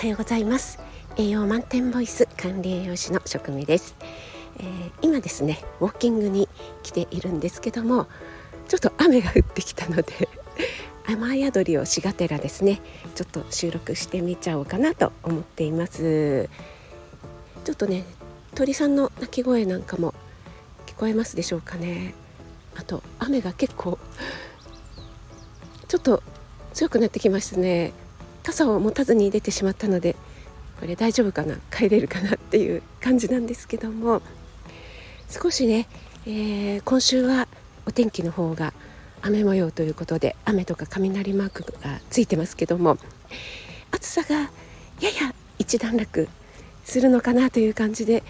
はようございます。栄養満点ボイス管理栄養士の職務です、えー、今ですねウォーキングに来ているんですけどもちょっと雨が降ってきたので 雨宿りをしがてらですねちょっと収録してみちゃおうかなと思っています。ちょっとね鳥さんの鳴き声なんかも聞こえますでしょうかね。あと雨が結構ちょっと強くなってきましたね。傘を持たずに出てしまったのでこれ大丈夫かな？帰れるかな？っていう感じなんですけども。少しね、えー、今週はお天気の方が雨模様ということで雨とか雷マークがついてますけども暑さがやや一段落するのかなという感じで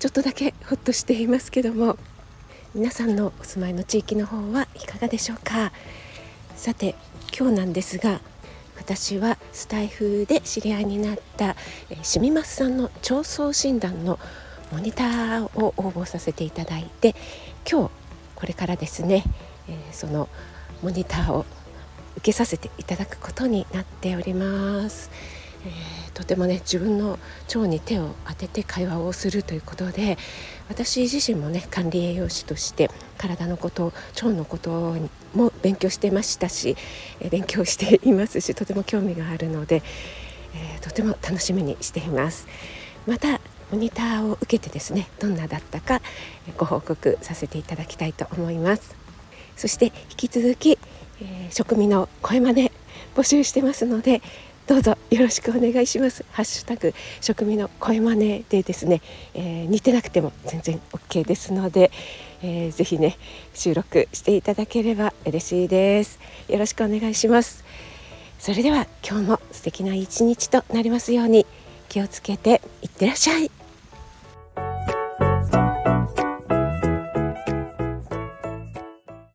ちょっとだけほっとしていますけども皆さんのお住まいの地域の方はいかがでしょうか？さて今日なんですが私はスタイフで知り合いになった、えー、しみますさんの腸相診断のモニターを応募させていただいて今日これからですね、えー、そのモニターを受けさせていただくことになっております。えー、とてもね自分の腸に手を当てて会話をするということで私自身もね管理栄養士として体のこと腸のことも勉強してましたし、え、勉強していますしとても興味があるので、えー、とても楽しみにしています。またモニターを受けてですねどんなだったかご報告させていただきたいと思いますそして引き続き、えー、食味の声真似募集してますのでどうぞよろしくお願いします。ハッシュタグ食味の声真似でですね、えー、似てなくても全然 OK ですので、えー、ぜひね収録していただければ嬉しいです。よろしくお願いします。それでは今日も素敵な一日となりますように気をつけていってらっしゃい。